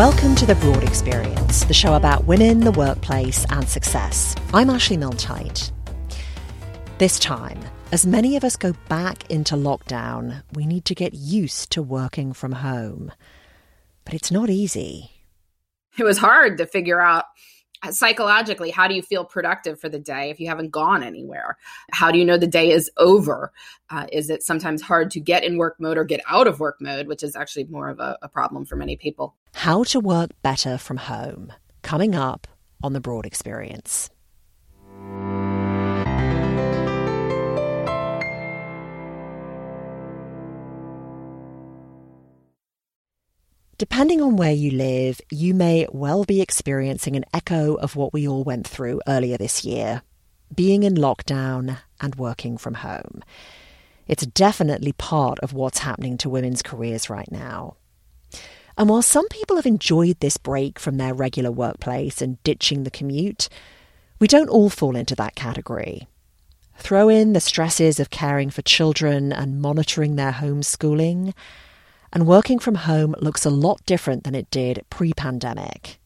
Welcome to The Broad Experience, the show about women, the workplace, and success. I'm Ashley Milne-Tyte. This time, as many of us go back into lockdown, we need to get used to working from home. But it's not easy. It was hard to figure out psychologically how do you feel productive for the day if you haven't gone anywhere? How do you know the day is over? Uh, is it sometimes hard to get in work mode or get out of work mode which is actually more of a, a problem for many people? How to work better from home. Coming up on the broad experience Depending on where you live, you may well be experiencing an echo of what we all went through earlier this year being in lockdown and working from home. It's definitely part of what's happening to women's careers right now. And while some people have enjoyed this break from their regular workplace and ditching the commute, we don't all fall into that category. Throw in the stresses of caring for children and monitoring their homeschooling, and working from home looks a lot different than it did pre pandemic.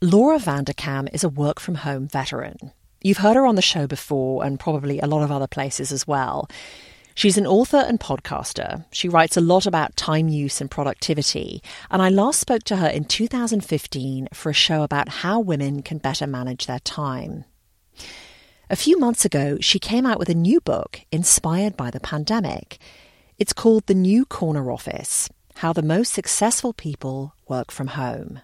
Laura Vanderkam is a work from home veteran. You've heard her on the show before and probably a lot of other places as well. She's an author and podcaster. She writes a lot about time use and productivity. And I last spoke to her in 2015 for a show about how women can better manage their time. A few months ago, she came out with a new book inspired by the pandemic. It's called The New Corner Office How the Most Successful People Work from Home.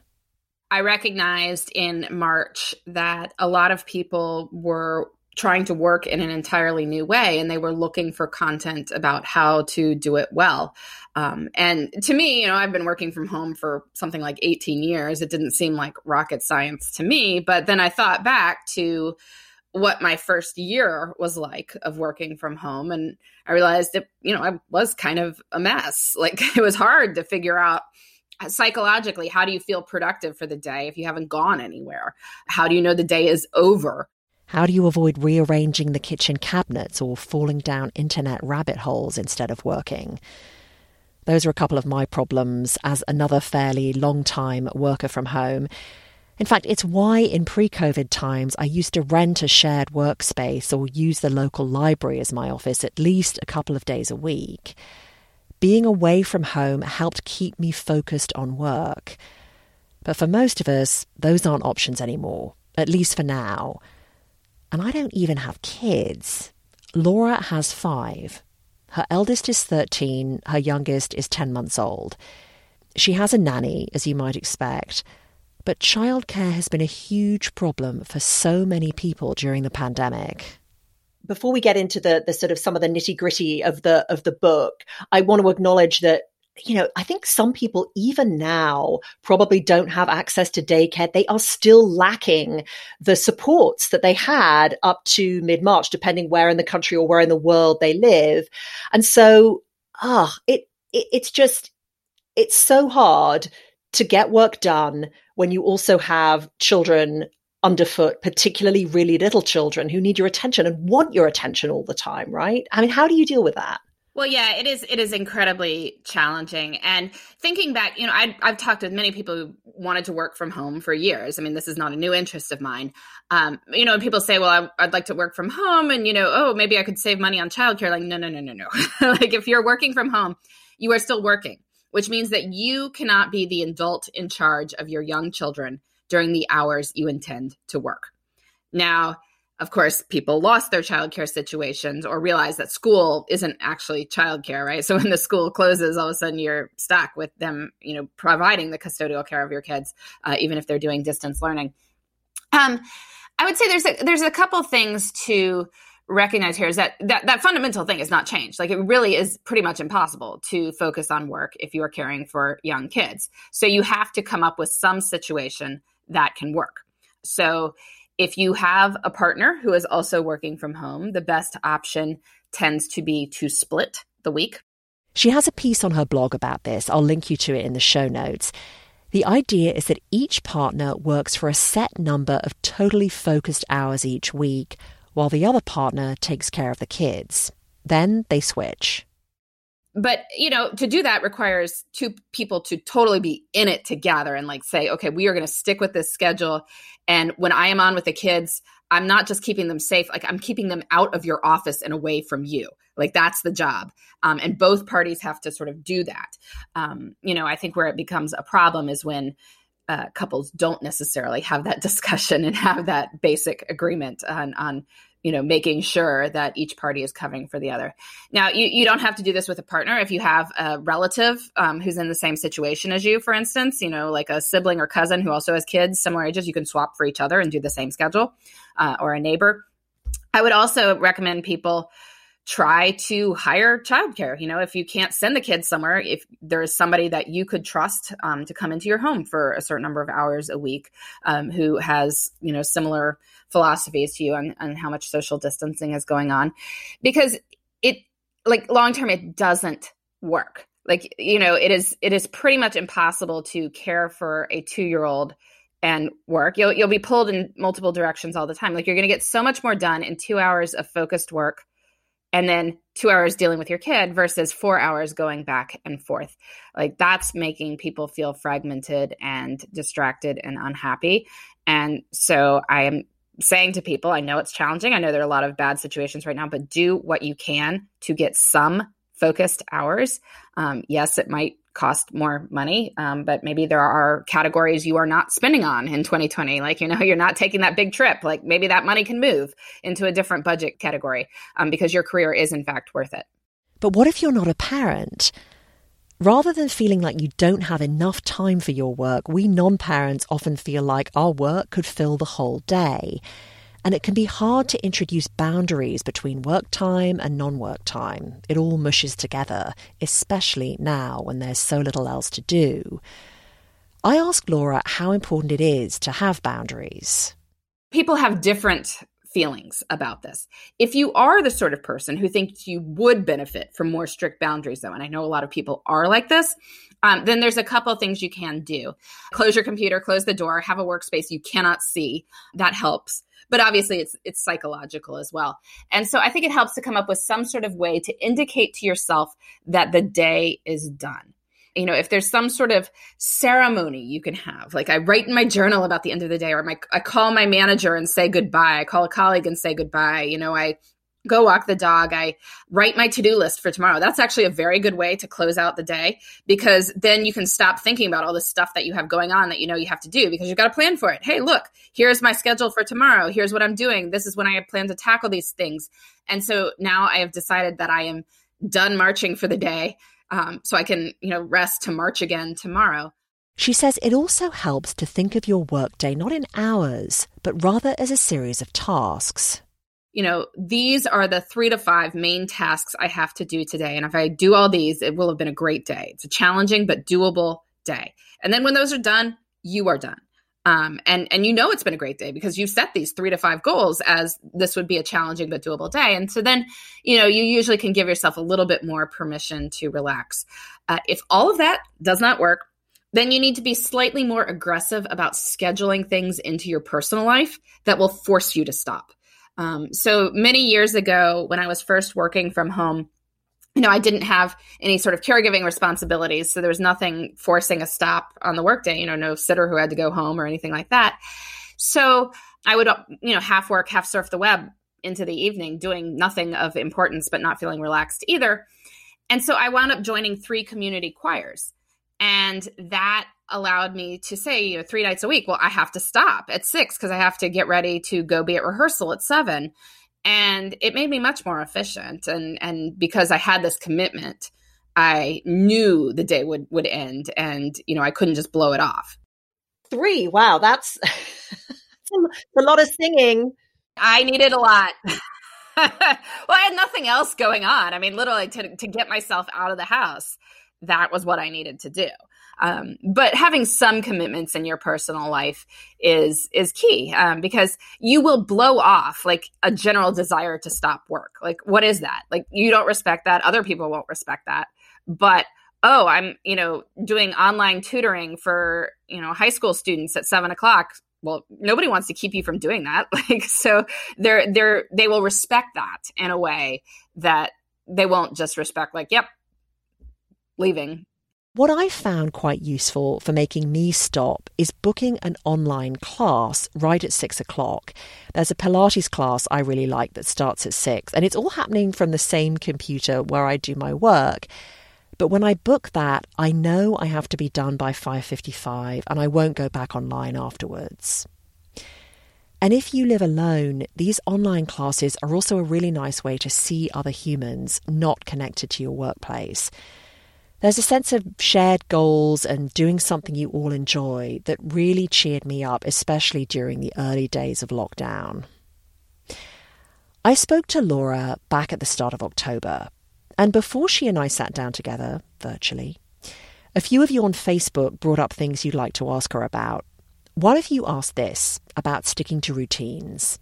I recognized in March that a lot of people were trying to work in an entirely new way and they were looking for content about how to do it well. Um, and to me, you know, I've been working from home for something like 18 years. It didn't seem like rocket science to me. But then I thought back to what my first year was like of working from home and i realized that you know i was kind of a mess. Like it was hard to figure out uh, psychologically how do you feel productive for the day if you haven't gone anywhere? How do you know the day is over? How do you avoid rearranging the kitchen cabinets or falling down internet rabbit holes instead of working? Those are a couple of my problems as another fairly long time worker from home in fact, it's why in pre COVID times I used to rent a shared workspace or use the local library as my office at least a couple of days a week. Being away from home helped keep me focused on work. But for most of us, those aren't options anymore, at least for now. And I don't even have kids. Laura has five. Her eldest is 13, her youngest is 10 months old. She has a nanny, as you might expect but childcare has been a huge problem for so many people during the pandemic. Before we get into the the sort of some of the nitty gritty of the of the book, I want to acknowledge that you know, I think some people even now probably don't have access to daycare. They are still lacking the supports that they had up to mid March, depending where in the country or where in the world they live. And so, ah, it, it it's just it's so hard to get work done when you also have children underfoot, particularly really little children who need your attention and want your attention all the time, right? I mean, how do you deal with that? Well, yeah, it is. It is incredibly challenging. And thinking back, you know, I, have talked with many people who wanted to work from home for years. I mean, this is not a new interest of mine. Um, you know, people say, "Well, I, would like to work from home," and you know, oh, maybe I could save money on childcare. Like, no, no, no, no, no. like, if you're working from home, you are still working which means that you cannot be the adult in charge of your young children during the hours you intend to work. Now, of course, people lost their childcare situations or realized that school isn't actually childcare, right? So when the school closes, all of a sudden you're stuck with them, you know, providing the custodial care of your kids, uh, even if they're doing distance learning. Um, I would say there's a, there's a couple things to recognize here is that, that that fundamental thing has not changed. Like it really is pretty much impossible to focus on work if you are caring for young kids. So you have to come up with some situation that can work. So if you have a partner who is also working from home, the best option tends to be to split the week. She has a piece on her blog about this. I'll link you to it in the show notes. The idea is that each partner works for a set number of totally focused hours each week, while the other partner takes care of the kids. Then they switch. But, you know, to do that requires two people to totally be in it together and like say, okay, we are going to stick with this schedule. And when I am on with the kids, I'm not just keeping them safe, like I'm keeping them out of your office and away from you. Like that's the job. Um, and both parties have to sort of do that. Um, you know, I think where it becomes a problem is when uh, couples don't necessarily have that discussion and have that basic agreement on, on you know making sure that each party is covering for the other. Now you, you don't have to do this with a partner. If you have a relative um, who's in the same situation as you for instance you know like a sibling or cousin who also has kids similar ages you can swap for each other and do the same schedule uh, or a neighbor. I would also recommend people try to hire childcare. You know, if you can't send the kids somewhere, if there is somebody that you could trust um, to come into your home for a certain number of hours a week, um, who has you know similar philosophies to you on, on how much social distancing is going on, because it like long term it doesn't work. Like you know, it is it is pretty much impossible to care for a two year old and work. You'll you'll be pulled in multiple directions all the time. Like you're going to get so much more done in two hours of focused work and then two hours dealing with your kid versus four hours going back and forth. Like that's making people feel fragmented and distracted and unhappy. And so I am saying to people, I know it's challenging. I know there are a lot of bad situations right now, but do what you can to get some focused hours. Um, yes, it might cost more money. Um, but maybe there are categories you are not spending on in 2020. Like, you know, you're not taking that big trip. Like maybe that money can move into a different budget category um, because your career is in fact worth it. But what if you're not a parent? Rather than feeling like you don't have enough time for your work, we non parents often feel like our work could fill the whole day and it can be hard to introduce boundaries between work time and non work time. It all mushes together, especially now when there's so little else to do. I asked Laura how important it is to have boundaries. People have different feelings about this. If you are the sort of person who thinks you would benefit from more strict boundaries, though, and I know a lot of people are like this, um, then there's a couple things you can do. Close your computer, close the door, have a workspace you cannot see. That helps but obviously it's it's psychological as well. And so I think it helps to come up with some sort of way to indicate to yourself that the day is done. You know, if there's some sort of ceremony you can have, like I write in my journal about the end of the day, or my I call my manager and say goodbye. I call a colleague and say goodbye. You know, I go walk the dog. I write my to do list for tomorrow. That's actually a very good way to close out the day because then you can stop thinking about all the stuff that you have going on that you know you have to do because you've got a plan for it. Hey, look, here's my schedule for tomorrow. Here's what I'm doing. This is when I plan to tackle these things. And so now I have decided that I am done marching for the day. Um, so I can, you know, rest to march again tomorrow. She says it also helps to think of your workday not in hours, but rather as a series of tasks you know, these are the three to five main tasks I have to do today. And if I do all these, it will have been a great day. It's a challenging but doable day. And then when those are done, you are done. Um, and and you know it's been a great day because you've set these three to five goals as this would be a challenging but doable day. And so then, you know, you usually can give yourself a little bit more permission to relax. Uh, if all of that does not work, then you need to be slightly more aggressive about scheduling things into your personal life that will force you to stop. Um, so many years ago, when I was first working from home, you know, I didn't have any sort of caregiving responsibilities. So there was nothing forcing a stop on the workday, you know, no sitter who had to go home or anything like that. So I would, you know, half work, half surf the web into the evening, doing nothing of importance, but not feeling relaxed either. And so I wound up joining three community choirs. And that allowed me to say, you know, three nights a week, well, I have to stop at six because I have to get ready to go be at rehearsal at seven. And it made me much more efficient. And and because I had this commitment, I knew the day would would end and you know, I couldn't just blow it off. Three. Wow, that's a lot of singing. I needed a lot. Well, I had nothing else going on. I mean, literally to, to get myself out of the house, that was what I needed to do. Um, but having some commitments in your personal life is is key um, because you will blow off like a general desire to stop work. Like, what is that? Like, you don't respect that. Other people won't respect that. But oh, I'm you know doing online tutoring for you know high school students at seven o'clock well nobody wants to keep you from doing that like so they're they're they will respect that in a way that they won't just respect like yep leaving what I found quite useful for making me stop is booking an online class right at six o'clock. There's a Pilates class I really like that starts at six, and it's all happening from the same computer where I do my work. But when I book that, I know I have to be done by 5:55 and I won't go back online afterwards. And if you live alone, these online classes are also a really nice way to see other humans not connected to your workplace. There's a sense of shared goals and doing something you all enjoy that really cheered me up, especially during the early days of lockdown. I spoke to Laura back at the start of October, and before she and I sat down together, virtually, a few of you on Facebook brought up things you'd like to ask her about. One of you asked this about sticking to routines.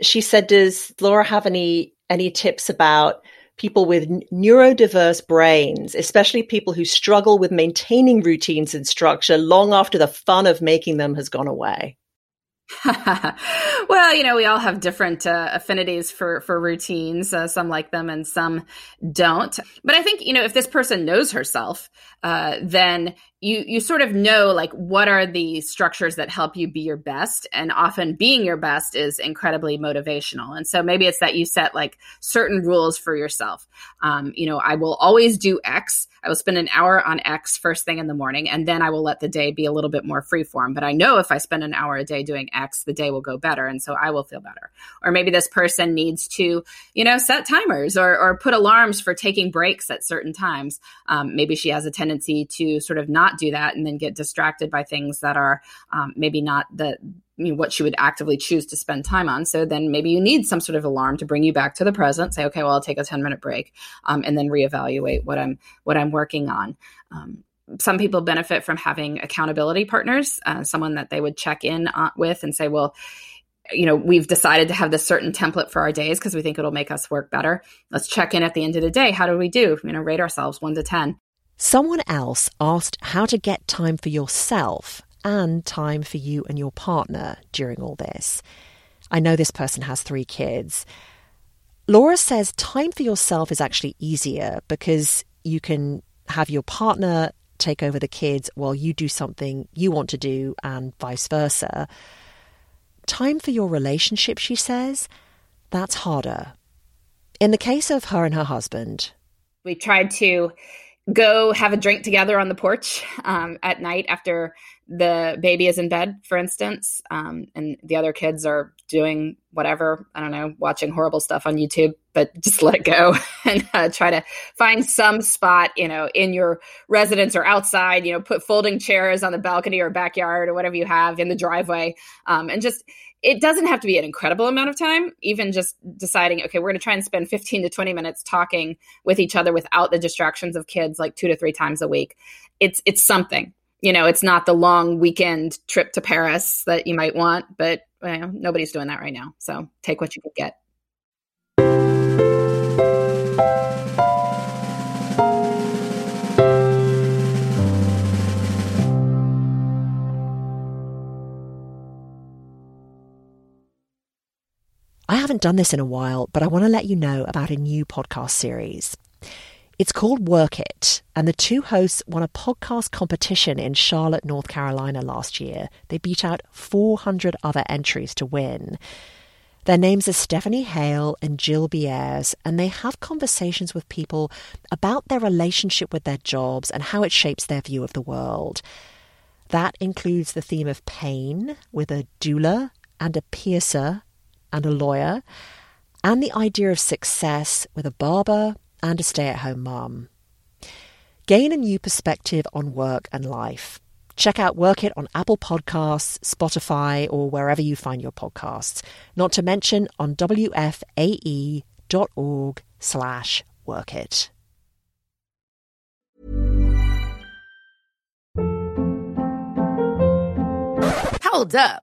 She said, Does Laura have any any tips about people with neurodiverse brains, especially people who struggle with maintaining routines and structure long after the fun of making them has gone away? well, you know, we all have different uh, affinities for for routines. Uh, some like them, and some don't. But I think you know, if this person knows herself, uh, then you you sort of know like what are the structures that help you be your best and often being your best is incredibly motivational. And so maybe it's that you set like certain rules for yourself. Um, you know i will always do x. I will spend an hour on x first thing in the morning and then i will let the day be a little bit more freeform. But i know if i spend an hour a day doing x the day will go better and so i will feel better. Or maybe this person needs to you know set timers or, or put alarms for taking breaks at certain times. Um, maybe she has a tendency to sort of not do that and then get distracted by things that are um, maybe not the you know, what she would actively choose to spend time on. So then maybe you need some sort of alarm to bring you back to the present. Say, okay, well, I'll take a ten minute break, um, and then reevaluate what I'm what I'm working on. Um, some people benefit from having accountability partners, uh, someone that they would check in uh, with and say, well you know, we've decided to have this certain template for our days because we think it'll make us work better. Let's check in at the end of the day. How do we do? You know, rate ourselves one to 10. Someone else asked how to get time for yourself and time for you and your partner during all this. I know this person has three kids. Laura says time for yourself is actually easier because you can have your partner take over the kids while you do something you want to do and vice versa. Time for your relationship, she says, that's harder. In the case of her and her husband, we tried to go have a drink together on the porch um, at night after the baby is in bed, for instance, um, and the other kids are doing whatever, I don't know, watching horrible stuff on YouTube, but just let it go and uh, try to find some spot, you know, in your residence or outside, you know, put folding chairs on the balcony or backyard or whatever you have in the driveway. Um, and just, it doesn't have to be an incredible amount of time, even just deciding, okay, we're going to try and spend 15 to 20 minutes talking with each other without the distractions of kids like two to three times a week. It's, it's something you know, it's not the long weekend trip to Paris that you might want, but nobody's doing that right now. So take what you can get. Haven't done this in a while, but I want to let you know about a new podcast series. It's called Work It, and the two hosts won a podcast competition in Charlotte, North Carolina last year. They beat out 400 other entries to win. Their names are Stephanie Hale and Jill Biers, and they have conversations with people about their relationship with their jobs and how it shapes their view of the world. That includes the theme of pain with a doula and a piercer and a lawyer, and the idea of success with a barber, and a stay at home mom. Gain a new perspective on work and life. Check out Work It on Apple Podcasts, Spotify, or wherever you find your podcasts. Not to mention on wfae.org slash workit. Hold up.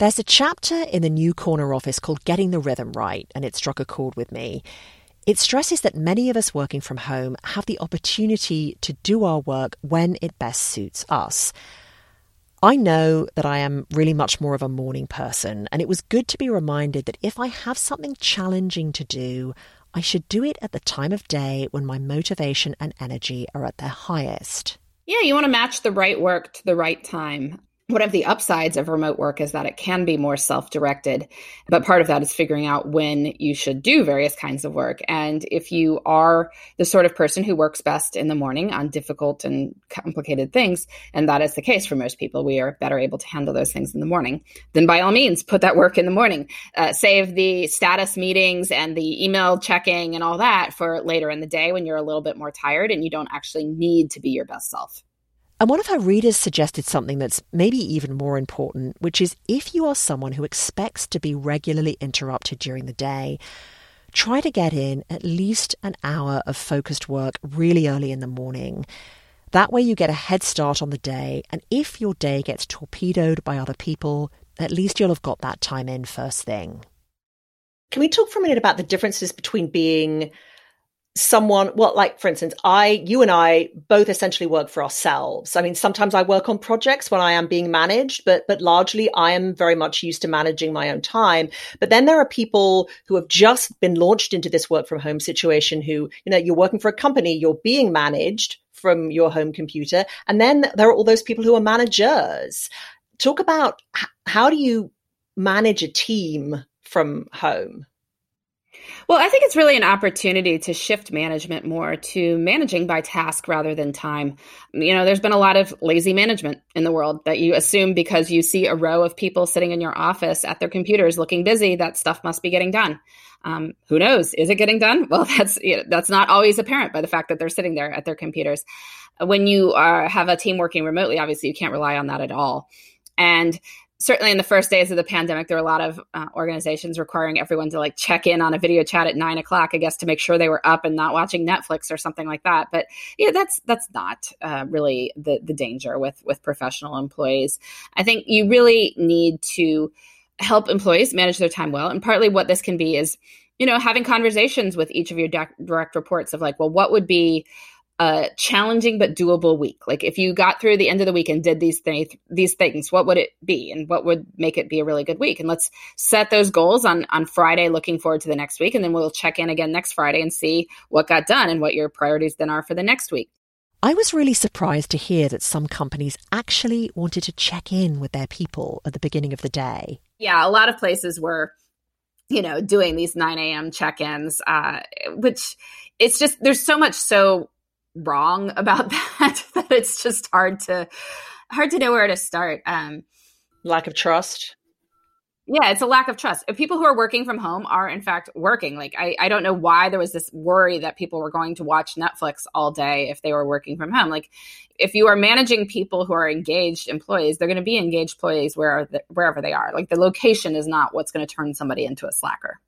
There's a chapter in the new corner office called Getting the Rhythm Right, and it struck a chord with me. It stresses that many of us working from home have the opportunity to do our work when it best suits us. I know that I am really much more of a morning person, and it was good to be reminded that if I have something challenging to do, I should do it at the time of day when my motivation and energy are at their highest. Yeah, you want to match the right work to the right time one of the upsides of remote work is that it can be more self directed. But part of that is figuring out when you should do various kinds of work. And if you are the sort of person who works best in the morning on difficult and complicated things, and that is the case for most people, we are better able to handle those things in the morning, then by all means, put that work in the morning. Uh, save the status meetings and the email checking and all that for later in the day when you're a little bit more tired and you don't actually need to be your best self. And one of our readers suggested something that's maybe even more important, which is if you are someone who expects to be regularly interrupted during the day, try to get in at least an hour of focused work really early in the morning. That way you get a head start on the day, and if your day gets torpedoed by other people, at least you'll have got that time in first thing. Can we talk for a minute about the differences between being someone well like for instance i you and i both essentially work for ourselves. I mean sometimes i work on projects when i am being managed but but largely i am very much used to managing my own time. But then there are people who have just been launched into this work from home situation who you know you're working for a company you're being managed from your home computer and then there are all those people who are managers. Talk about how do you manage a team from home well, I think it's really an opportunity to shift management more to managing by task rather than time. You know, there's been a lot of lazy management in the world that you assume because you see a row of people sitting in your office at their computers looking busy, that stuff must be getting done. Um, who knows? Is it getting done? Well, that's you know, that's not always apparent by the fact that they're sitting there at their computers. When you are, have a team working remotely, obviously you can't rely on that at all. And certainly in the first days of the pandemic, there were a lot of uh, organizations requiring everyone to like check in on a video chat at nine o'clock, I guess, to make sure they were up and not watching Netflix or something like that. But yeah, that's that's not uh, really the the danger with with professional employees. I think you really need to help employees manage their time well, and partly what this can be is you know having conversations with each of your direct reports of like, well, what would be a challenging but doable week? Like if you got through the end of the week and did these things, these things, what would it be, and what would make it be a really good week? And let's set those goals on on Friday, looking forward to the next week, and then we'll check in again next Friday and see what got done and what your priorities then are for the next week. I was really surprised to hear that some companies actually wanted to check in with their people at the beginning of the day. Yeah, a lot of places were, you know, doing these 9 a.m. check ins, uh, which it's just, there's so much so wrong about that that it's just hard to hard to know where to start um. Lack of trust? Yeah it's a lack of trust. If people who are working from home are in fact working like I, I don't know why there was this worry that people were going to watch netflix all day if they were working from home. Like if you are managing people who are engaged employees they're going to be engaged employees where wherever they are. Like the location is not what's going to turn somebody into a slacker.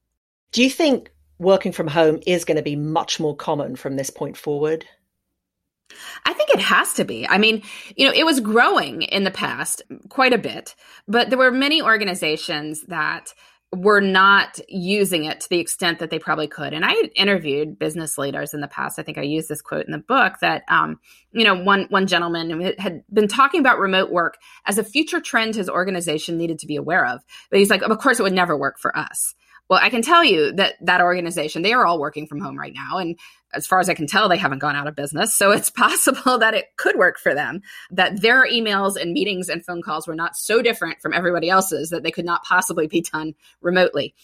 Do you think working from home is going to be much more common from this point forward I think it has to be. I mean, you know, it was growing in the past quite a bit, but there were many organizations that were not using it to the extent that they probably could. And I interviewed business leaders in the past. I think I used this quote in the book that, um, you know, one one gentleman had been talking about remote work as a future trend his organization needed to be aware of. But he's like, of course, it would never work for us. Well, I can tell you that that organization, they are all working from home right now. And as far as I can tell, they haven't gone out of business. So it's possible that it could work for them, that their emails and meetings and phone calls were not so different from everybody else's that they could not possibly be done remotely.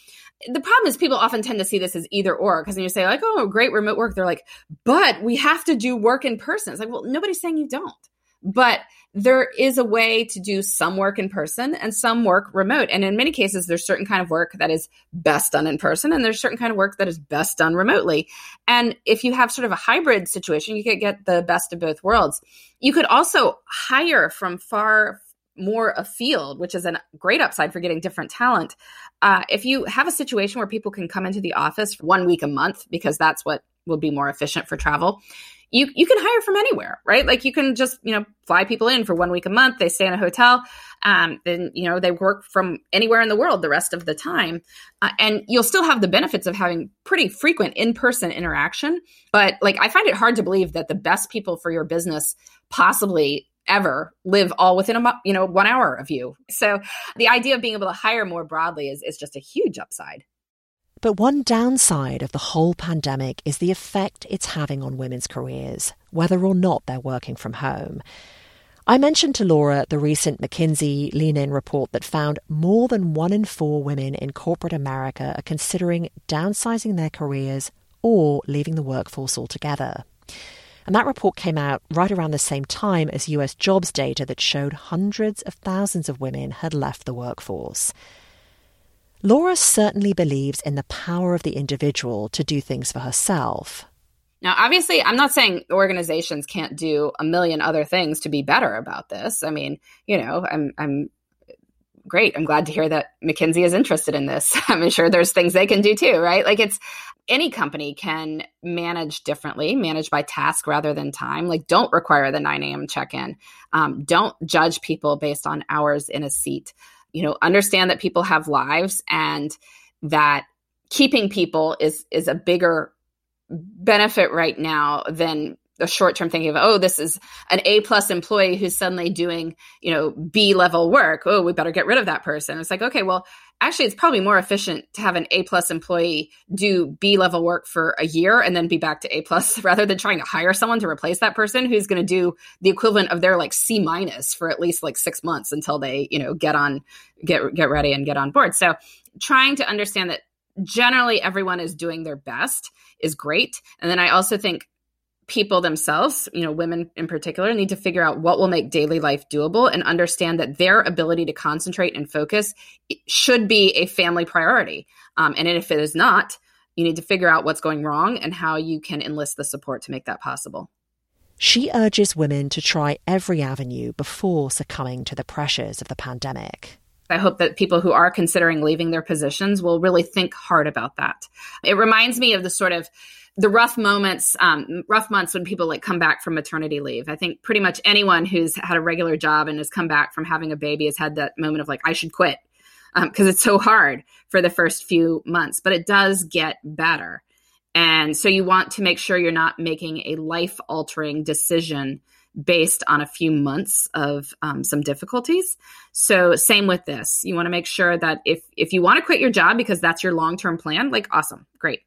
The problem is people often tend to see this as either or because when you say like, oh, great remote work, they're like, but we have to do work in person. It's like, well, nobody's saying you don't. But there is a way to do some work in person and some work remote. And in many cases, there's certain kind of work that is best done in person and there's certain kind of work that is best done remotely. And if you have sort of a hybrid situation, you could get the best of both worlds. You could also hire from far more afield, which is a great upside for getting different talent. Uh, if you have a situation where people can come into the office one week a month, because that's what will be more efficient for travel, you you can hire from anywhere, right? Like you can just you know fly people in for one week a month. They stay in a hotel, um, then you know they work from anywhere in the world the rest of the time, uh, and you'll still have the benefits of having pretty frequent in person interaction. But like I find it hard to believe that the best people for your business possibly ever live all within a you know one hour of you. So the idea of being able to hire more broadly is is just a huge upside. But one downside of the whole pandemic is the effect it's having on women's careers, whether or not they're working from home. I mentioned to Laura the recent McKinsey Lean In report that found more than one in four women in corporate America are considering downsizing their careers or leaving the workforce altogether. And that report came out right around the same time as US jobs data that showed hundreds of thousands of women had left the workforce. Laura certainly believes in the power of the individual to do things for herself. Now, obviously, I'm not saying organizations can't do a million other things to be better about this. I mean, you know, I'm I'm great. I'm glad to hear that McKinsey is interested in this. I'm sure there's things they can do too, right? Like it's any company can manage differently, manage by task rather than time. Like don't require the 9 a.m. check in. Um, don't judge people based on hours in a seat you know understand that people have lives and that keeping people is is a bigger benefit right now than the short term thinking of oh this is an a plus employee who's suddenly doing you know b level work. Oh we better get rid of that person. It's like okay well actually it's probably more efficient to have an a plus employee do b level work for a year and then be back to a plus rather than trying to hire someone to replace that person who's going to do the equivalent of their like c minus for at least like six months until they you know get on get get ready and get on board. So trying to understand that generally everyone is doing their best is great. And then i also think people themselves, you know, women in particular, need to figure out what will make daily life doable and understand that their ability to concentrate and focus should be a family priority. Um, and if it is not, you need to figure out what's going wrong and how you can enlist the support to make that possible. She urges women to try every avenue before succumbing to the pressures of the pandemic. I hope that people who are considering leaving their positions will really think hard about that. It reminds me of the sort of the rough moments, um, rough months when people like come back from maternity leave. I think pretty much anyone who's had a regular job and has come back from having a baby has had that moment of like, I should quit because um, it's so hard for the first few months, but it does get better. And so you want to make sure you're not making a life altering decision based on a few months of um, some difficulties. So same with this. You want to make sure that if if you want to quit your job because that's your long term plan, like awesome, great.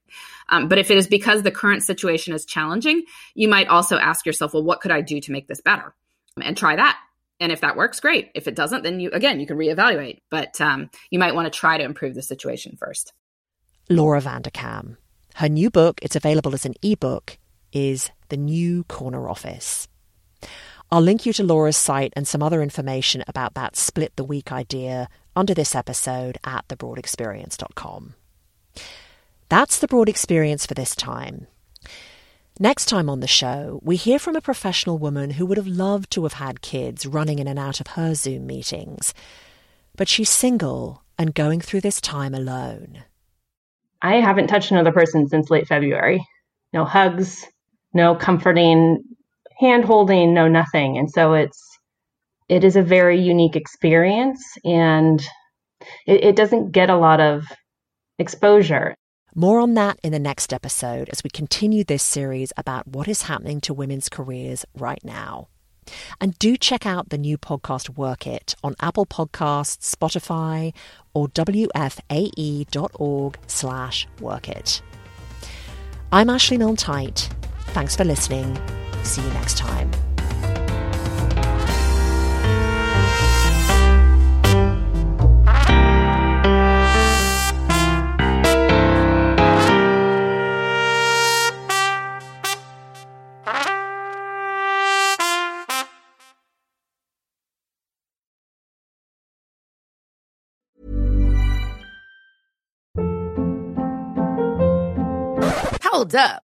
Um, but if it is because the current situation is challenging, you might also ask yourself, well, what could I do to make this better? And try that. And if that works, great. If it doesn't, then you again you can reevaluate. But um, you might want to try to improve the situation first. Laura Vanderkam. Her new book, it's available as an ebook, is The New Corner Office. I'll link you to Laura's site and some other information about that split the week idea under this episode at thebroadexperience.com. That's the broad experience for this time. Next time on the show, we hear from a professional woman who would have loved to have had kids running in and out of her Zoom meetings. But she's single and going through this time alone. I haven't touched another person since late February. No hugs, no comforting hand holding, no nothing. And so it's it is a very unique experience and it, it doesn't get a lot of exposure. More on that in the next episode as we continue this series about what is happening to women's careers right now. And do check out the new podcast Work It on Apple Podcasts, Spotify, or wfae.org slash work it. I'm Ashley Milne Thanks for listening. See you next time. Hold up.